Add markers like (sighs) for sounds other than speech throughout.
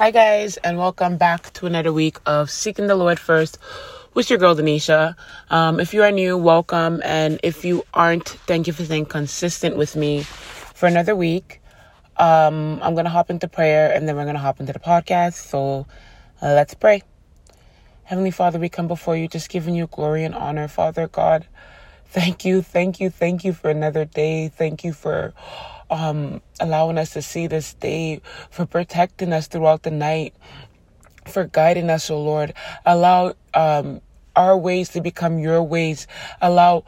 Hi, guys, and welcome back to another week of Seeking the Lord First with your girl, Denisha. Um, if you are new, welcome. And if you aren't, thank you for staying consistent with me for another week. Um, I'm going to hop into prayer and then we're going to hop into the podcast. So uh, let's pray. Heavenly Father, we come before you just giving you glory and honor, Father God. Thank you, thank you, thank you for another day. Thank you for um, allowing us to see this day, for protecting us throughout the night, for guiding us, oh Lord. Allow um, our ways to become your ways. Allow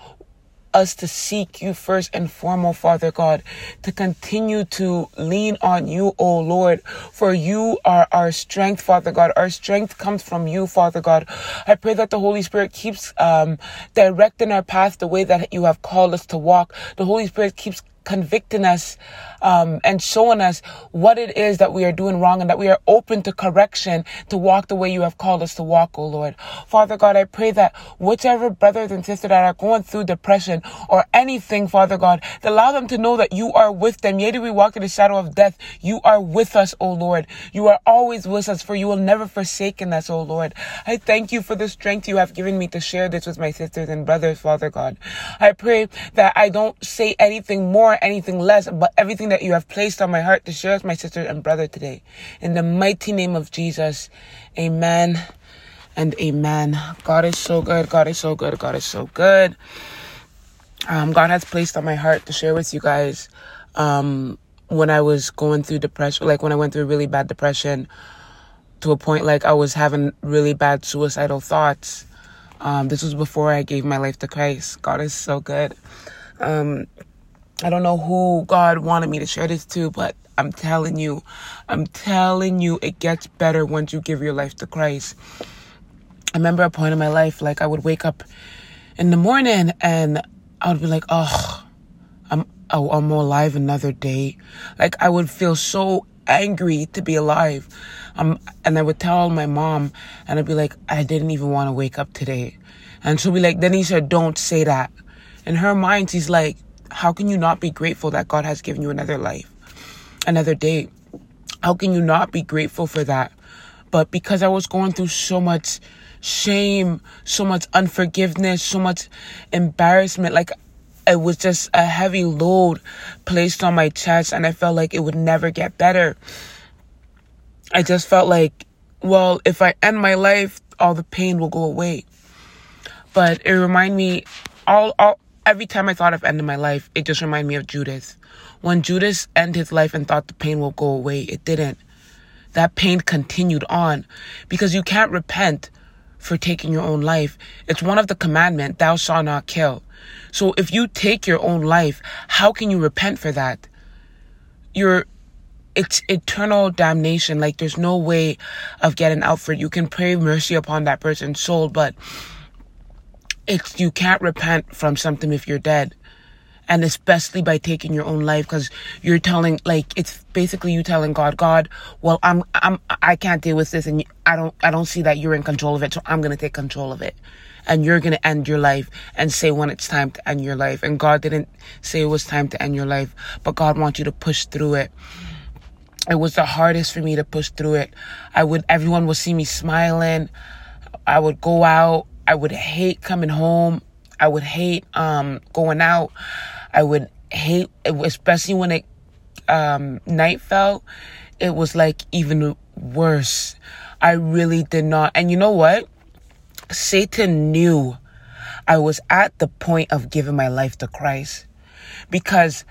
us to seek you first and foremost, Father God, to continue to lean on you, O Lord, for you are our strength, Father God. Our strength comes from you, Father God. I pray that the Holy Spirit keeps um, directing our path the way that you have called us to walk. The Holy Spirit keeps convicting us um, and showing us what it is that we are doing wrong and that we are open to correction to walk the way you have called us to walk, oh Lord. Father God, I pray that whichever brothers and sisters that are going through depression or anything, Father God, allow them to know that you are with them. Yet do we walk in the shadow of death, you are with us, oh Lord. You are always with us, for you will never forsaken us, oh Lord. I thank you for the strength you have given me to share this with my sisters and brothers, Father God. I pray that I don't say anything more, anything less, but everything that you have placed on my heart to share with my sister and brother today. In the mighty name of Jesus, amen and amen. God is so good. God is so good. God is so good. Um, God has placed on my heart to share with you guys um, when I was going through depression, like when I went through really bad depression to a point like I was having really bad suicidal thoughts. Um, this was before I gave my life to Christ. God is so good. Um, I don't know who God wanted me to share this to, but I'm telling you, I'm telling you, it gets better once you give your life to Christ. I remember a point in my life, like I would wake up in the morning and I would be like, oh, I'm, I'm alive another day. Like I would feel so angry to be alive. Um, and I would tell my mom and I'd be like, I didn't even want to wake up today. And she'll be like, Denisha, don't say that. In her mind, she's like, how can you not be grateful that God has given you another life, another day? How can you not be grateful for that? But because I was going through so much shame, so much unforgiveness, so much embarrassment, like it was just a heavy load placed on my chest, and I felt like it would never get better. I just felt like, well, if I end my life, all the pain will go away. But it reminded me, all, all every time I thought of ending my life, it just reminded me of Judas. When Judas ended his life and thought the pain will go away, it didn't. That pain continued on because you can't repent for taking your own life. It's one of the commandment, thou shalt not kill. So if you take your own life, how can you repent for that? You're it's eternal damnation. Like there's no way of getting out for it. You can pray mercy upon that person's soul, but it's you can't repent from something if you're dead. And especially by taking your own life because you're telling like it's basically you telling god god well i'm i'm i can't deal with this and i don't i don't see that you're in control of it so i'm gonna take control of it. And you're gonna end your life and say when it's time to end your life. And god didn't say it was time to end your life but god wants you to push through it. It was the hardest for me to push through it. I would everyone would see me smiling. I would go out I would hate coming home. I would hate um, going out. I would hate, especially when it um, night fell. It was like even worse. I really did not. And you know what? Satan knew I was at the point of giving my life to Christ because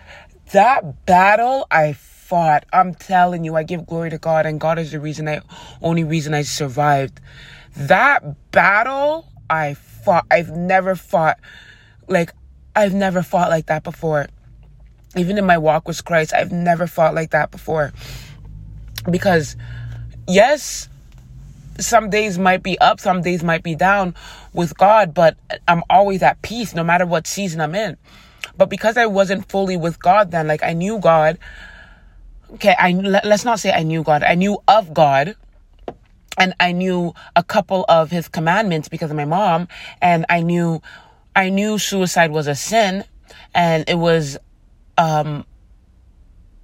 that battle I fought, I'm telling you, I give glory to God, and God is the reason I, only reason I survived. That battle I fought. I've never fought like I've never fought like that before. Even in my walk with Christ, I've never fought like that before. Because yes, some days might be up, some days might be down with God, but I'm always at peace no matter what season I'm in. But because I wasn't fully with God then, like I knew God, okay, I let's not say I knew God. I knew of God and I knew a couple of his commandments because of my mom and I knew I knew suicide was a sin and it was um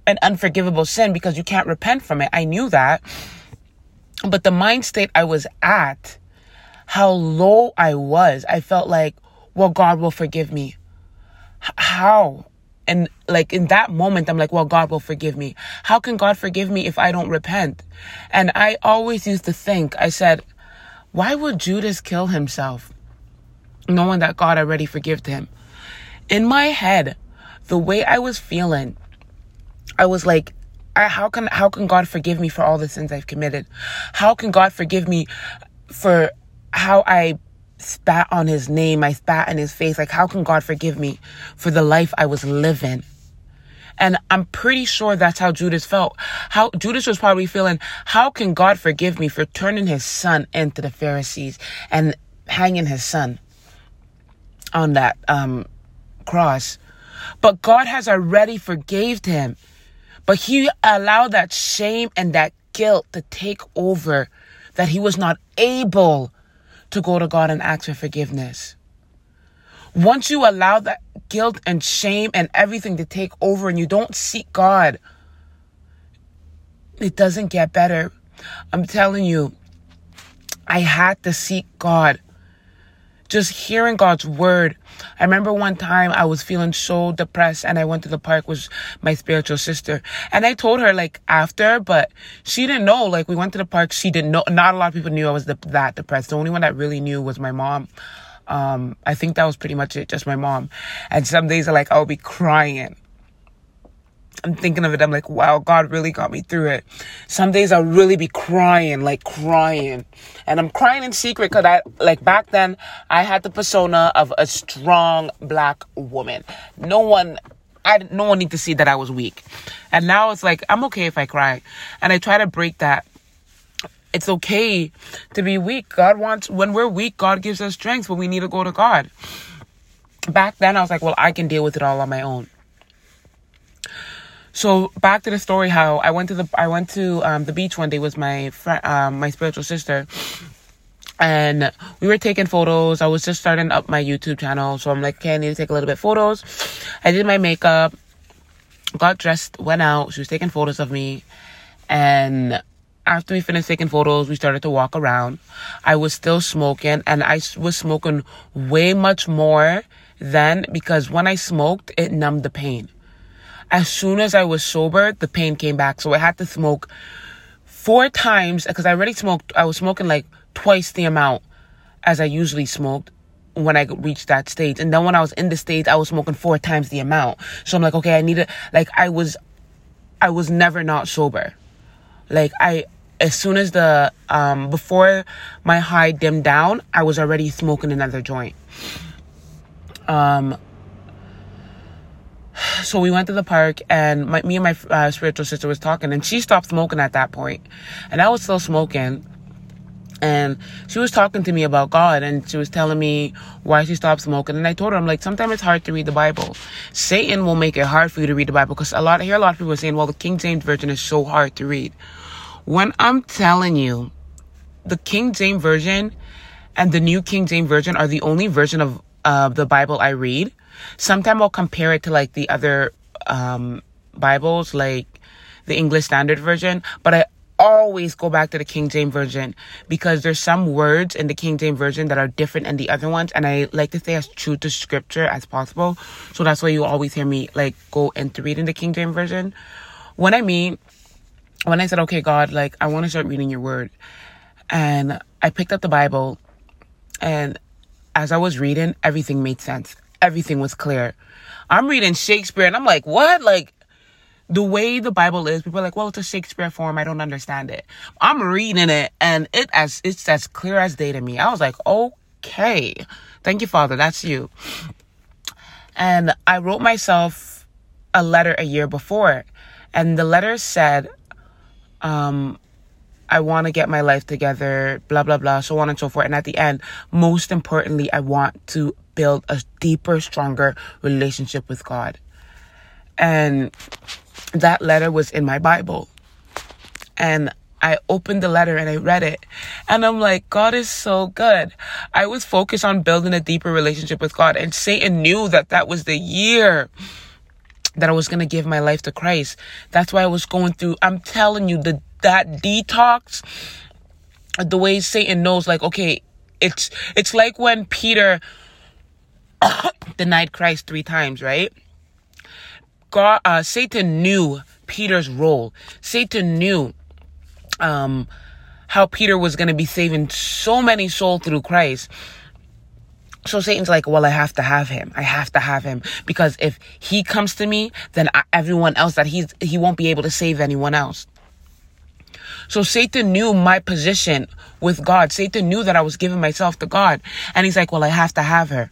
an unforgivable sin because you can't repent from it. I knew that. But the mind state I was at, how low I was, I felt like, well, God will forgive me. H- how? And like in that moment, I'm like, well, God will forgive me. How can God forgive me if I don't repent? And I always used to think, I said, why would Judas kill himself? Knowing that God already forgave him. In my head, the way I was feeling, I was like, how can how can God forgive me for all the sins I've committed? How can God forgive me for how I spat on his name, I spat in his face. Like, how can God forgive me for the life I was living? And I'm pretty sure that's how Judas felt. How Judas was probably feeling, how can God forgive me for turning his son into the Pharisees and hanging his son on that um, cross? But God has already forgave him. But he allowed that shame and that guilt to take over that he was not able to go to God and ask for forgiveness. Once you allow that guilt and shame and everything to take over and you don't seek God, it doesn't get better. I'm telling you, I had to seek God. Just hearing God's word. I remember one time I was feeling so depressed and I went to the park with my spiritual sister. And I told her like after, but she didn't know. Like we went to the park, she didn't know. Not a lot of people knew I was the, that depressed. The only one that really knew was my mom. Um, I think that was pretty much it, just my mom. And some days I like I'll be crying. I'm thinking of it. I'm like, wow, God really got me through it. Some days I'll really be crying, like crying. And I'm crying in secret because I, like back then, I had the persona of a strong black woman. No one, I, no one need to see that I was weak. And now it's like, I'm okay if I cry. And I try to break that. It's okay to be weak. God wants, when we're weak, God gives us strength, but we need to go to God. Back then, I was like, well, I can deal with it all on my own. So back to the story, how I went to the I went to um, the beach one day with my friend, um, my spiritual sister, and we were taking photos. I was just starting up my YouTube channel, so I'm like, okay, I need to take a little bit photos. I did my makeup, got dressed, went out. She was taking photos of me, and after we finished taking photos, we started to walk around. I was still smoking, and I was smoking way much more then because when I smoked, it numbed the pain as soon as I was sober, the pain came back. So I had to smoke four times because I already smoked. I was smoking like twice the amount as I usually smoked when I reached that stage. And then when I was in the stage, I was smoking four times the amount. So I'm like, okay, I need to, like, I was, I was never not sober. Like, I, as soon as the, um, before my high dimmed down, I was already smoking another joint. Um, so we went to the park and my, me and my uh, spiritual sister was talking and she stopped smoking at that point. And i was still smoking. And she was talking to me about god and she was telling me why she stopped smoking. And i told her i'm like sometimes it's hard to read the bible. Satan will make it hard for you to read the bible because a lot i hear a lot of people saying well the king james version is so hard to read. When i'm telling you the king james version and the new king james version are the only version of uh, the bible i read Sometimes I'll compare it to like the other um, Bibles, like the English Standard Version, but I always go back to the King James Version because there's some words in the King James Version that are different than the other ones, and I like to stay as true to Scripture as possible. So that's why you always hear me like go into reading the King James Version. When I mean, when I said, "Okay, God, like I want to start reading Your Word," and I picked up the Bible, and as I was reading, everything made sense everything was clear. I'm reading Shakespeare and I'm like, what? Like, the way the Bible is, people are like, well, it's a Shakespeare form. I don't understand it. I'm reading it and it as it's as clear as day to me. I was like, okay. Thank you, Father. That's you. And I wrote myself a letter a year before. And the letter said, um, I want to get my life together, blah, blah, blah, so on and so forth. And at the end, most importantly, I want to build a deeper, stronger relationship with God. And that letter was in my Bible. And I opened the letter and I read it. And I'm like, God is so good. I was focused on building a deeper relationship with God. And Satan knew that that was the year that I was going to give my life to Christ. That's why I was going through, I'm telling you, the, that detox the way Satan knows, like, okay, it's it's like when Peter (coughs) denied Christ three times, right? God, uh, Satan knew Peter's role. Satan knew um, how Peter was going to be saving so many souls through Christ. So Satan's like, well, I have to have him. I have to have him because if he comes to me, then I, everyone else that he's he won't be able to save anyone else. So Satan knew my position with God. Satan knew that I was giving myself to God, and he's like, well, I have to have her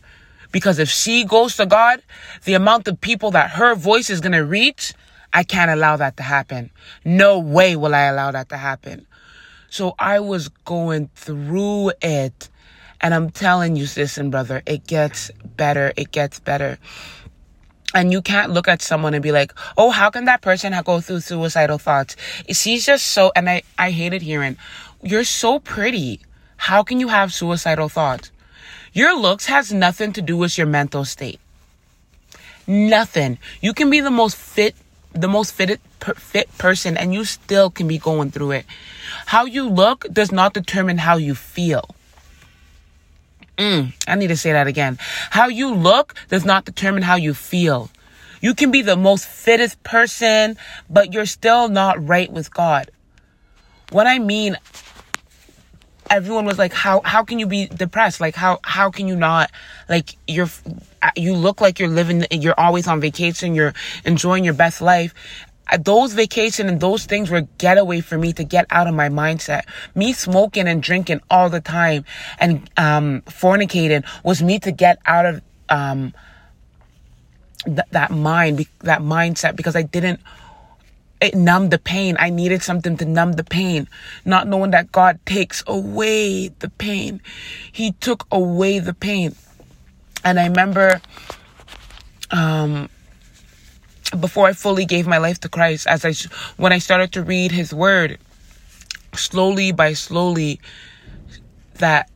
because if she goes to God, the amount of people that her voice is gonna reach, I can't allow that to happen. No way will I allow that to happen. So I was going through it. And I'm telling you, sis and brother, it gets better. It gets better. And you can't look at someone and be like, oh, how can that person go through suicidal thoughts? She's just so, and I, I hated hearing, you're so pretty. How can you have suicidal thoughts? Your looks has nothing to do with your mental state. Nothing. You can be the most fit the most fitted per, fit person and you still can be going through it. How you look does not determine how you feel. Mm, I need to say that again. How you look does not determine how you feel. You can be the most fittest person, but you're still not right with God. What I mean, everyone was like, how, how can you be depressed? Like, how, how can you not, like, you're, you look like you're living, you're always on vacation, you're enjoying your best life. Those vacation and those things were getaway for me to get out of my mindset. Me smoking and drinking all the time and, um, fornicating was me to get out of, um, th- that mind, that mindset because I didn't it numbed the pain. I needed something to numb the pain, not knowing that God takes away the pain. He took away the pain. And I remember um, before I fully gave my life to Christ, as I when I started to read His Word, slowly by slowly, that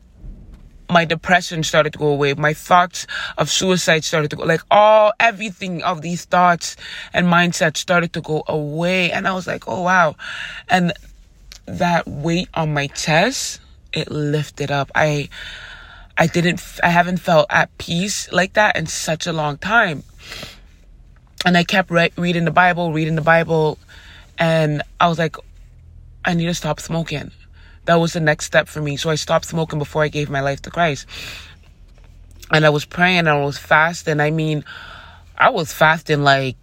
my depression started to go away. My thoughts of suicide started to go, like all, everything of these thoughts and mindsets started to go away. And I was like, oh wow. And that weight on my chest, it lifted up. I, I didn't, I haven't felt at peace like that in such a long time. And I kept re- reading the Bible, reading the Bible, and I was like, I need to stop smoking that was the next step for me. So I stopped smoking before I gave my life to Christ. And I was praying and I was fasting. I mean, I was fasting like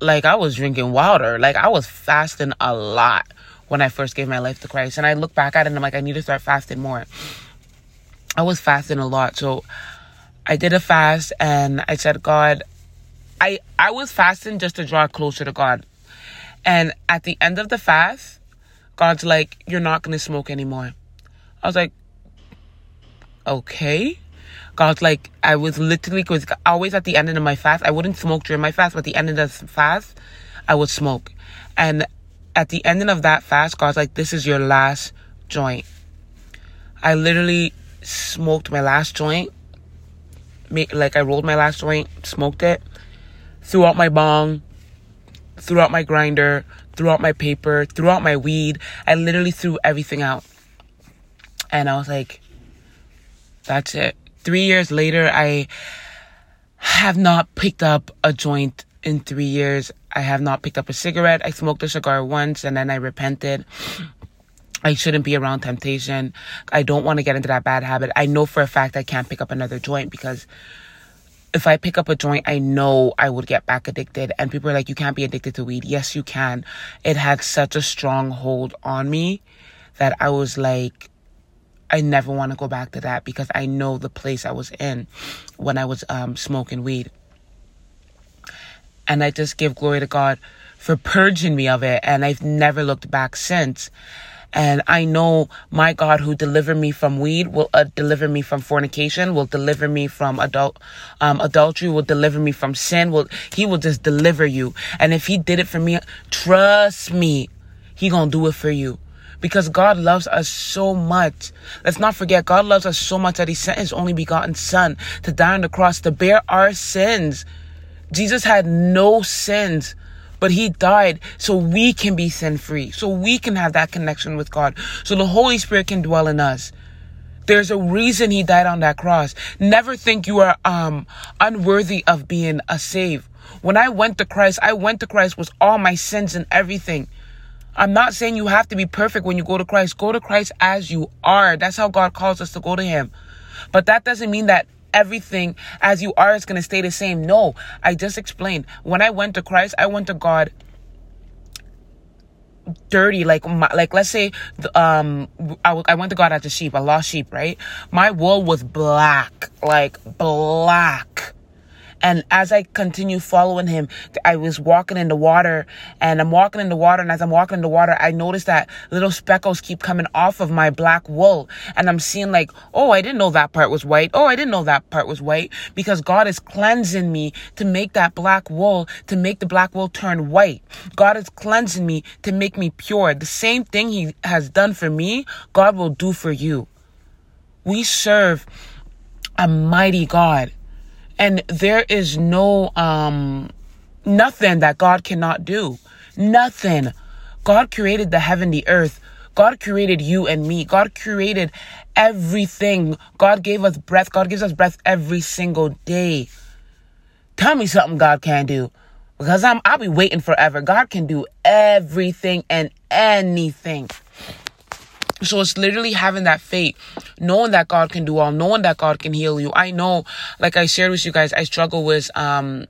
like I was drinking water. Like I was fasting a lot when I first gave my life to Christ. And I look back at it and I'm like, I need to start fasting more. I was fasting a lot. So I did a fast and I said, God, I I was fasting just to draw closer to God. And at the end of the fast, God's like, you're not going to smoke anymore. I was like, okay. God's like, I was literally, because always at the end of my fast, I wouldn't smoke during my fast, but at the end of the fast, I would smoke. And at the ending of that fast, God's like, this is your last joint. I literally smoked my last joint. Like I rolled my last joint, smoked it, threw out my bong, threw out my grinder, threw out my paper, threw out my weed. I literally threw everything out. And I was like, that's it. Three years later, I have not picked up a joint in three years. I have not picked up a cigarette. I smoked a cigar once and then I repented. I shouldn't be around temptation. I don't want to get into that bad habit. I know for a fact I can't pick up another joint because if I pick up a joint, I know I would get back addicted. And people are like, you can't be addicted to weed. Yes, you can. It had such a strong hold on me that I was like, I never want to go back to that because I know the place I was in when I was um, smoking weed. And I just give glory to God for purging me of it. And I've never looked back since. And I know my God who delivered me from weed will uh, deliver me from fornication, will deliver me from adult, um, adultery, will deliver me from sin. Will, he will just deliver you. And if he did it for me, trust me, he gonna do it for you. Because God loves us so much. Let's not forget, God loves us so much that he sent his only begotten son to die on the cross to bear our sins. Jesus had no sins but he died so we can be sin free, so we can have that connection with God, so the Holy Spirit can dwell in us. There's a reason he died on that cross. Never think you are um unworthy of being a save. When I went to Christ, I went to Christ with all my sins and everything. I'm not saying you have to be perfect when you go to Christ. Go to Christ as you are. That's how God calls us to go to him. But that doesn't mean that everything as you are is going to stay the same. No, I just explained. When I went to Christ, I went to God dirty like my, like let's say um I, I went to god as a sheep a lost sheep right my wool was black like black and as I continue following him, I was walking in the water and I'm walking in the water. And as I'm walking in the water, I noticed that little speckles keep coming off of my black wool. And I'm seeing like, oh, I didn't know that part was white. Oh, I didn't know that part was white because God is cleansing me to make that black wool, to make the black wool turn white. God is cleansing me to make me pure. The same thing he has done for me, God will do for you. We serve a mighty God. And there is no, um, nothing that God cannot do. Nothing. God created the heaven, the earth. God created you and me. God created everything. God gave us breath. God gives us breath every single day. Tell me something God can do. Because I'm I'll be waiting forever. God can do everything and anything. So it's literally having that faith, knowing that God can do all, knowing that God can heal you. I know, like I shared with you guys, I struggle with, um,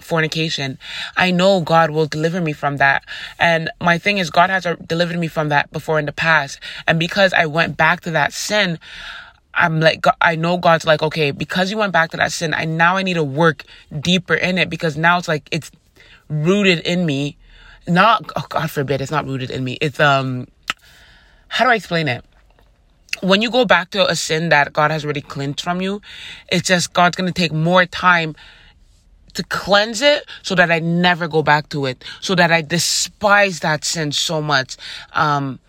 fornication. I know God will deliver me from that. And my thing is, God has delivered me from that before in the past. And because I went back to that sin, I'm like, I know God's like, okay, because you went back to that sin, I now I need to work deeper in it because now it's like, it's rooted in me. Not, oh, God forbid, it's not rooted in me. It's, um, how do I explain it? When you go back to a sin that God has already cleansed from you, it's just God's going to take more time to cleanse it so that I never go back to it, so that I despise that sin so much. Um,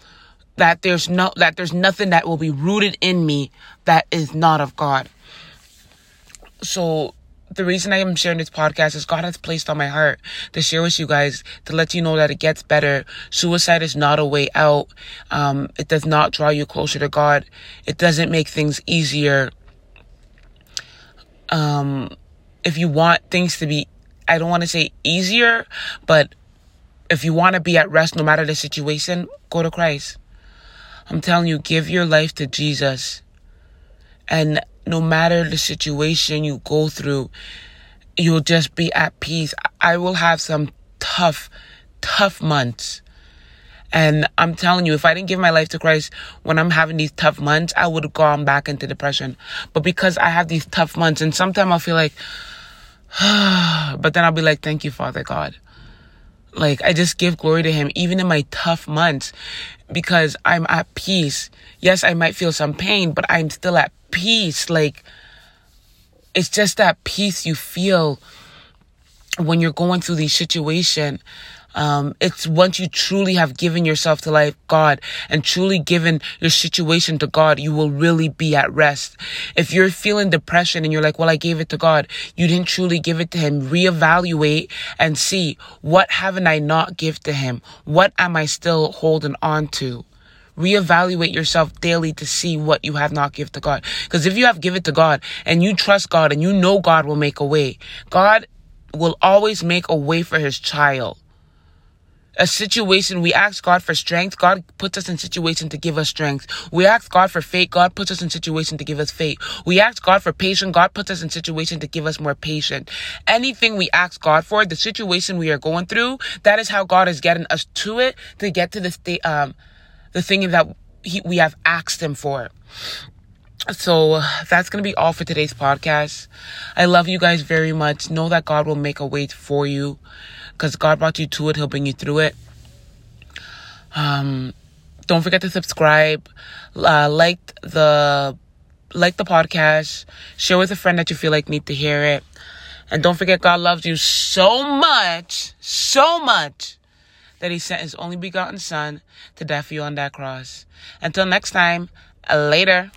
that there's no, that there's nothing that will be rooted in me that is not of God. So the reason I am sharing this podcast is God has placed on my heart to share with you guys to let you know that it gets better. Suicide is not a way out. Um, it does not draw you closer to God. It doesn't make things easier. Um, if you want things to be, I don't want to say easier, but if you want to be at rest no matter the situation, go to Christ. I'm telling you, give your life to Jesus. And no matter the situation you go through, you'll just be at peace. I will have some tough, tough months. And I'm telling you, if I didn't give my life to Christ when I'm having these tough months, I would have gone back into depression. But because I have these tough months, and sometimes I'll feel like, (sighs) but then I'll be like, thank you, Father God. Like, I just give glory to Him, even in my tough months, because I'm at peace. Yes, I might feel some pain, but I'm still at peace. Like, it's just that peace you feel when you're going through these situation. Um, it's once you truly have given yourself to life, God, and truly given your situation to God, you will really be at rest. If you're feeling depression and you're like, well, I gave it to God, you didn't truly give it to Him. Reevaluate and see what haven't I not give to Him? What am I still holding on to? Reevaluate yourself daily to see what you have not given to God. Because if you have given it to God and you trust God and you know God will make a way, God will always make a way for his child. A situation, we ask God for strength. God puts us in situation to give us strength. We ask God for faith. God puts us in situation to give us faith. We ask God for patience. God puts us in situation to give us more patience. Anything we ask God for, the situation we are going through, that is how God is getting us to it to get to the state, um, the thing that he, we have asked him for. So that's going to be all for today's podcast. I love you guys very much. Know that God will make a way for you because God brought you to it. He'll bring you through it. Um, don't forget to subscribe, uh, like the, like the podcast, share with a friend that you feel like need to hear it. And don't forget God loves you so much, so much that he sent his only begotten son to die for you on that cross. Until next time, later.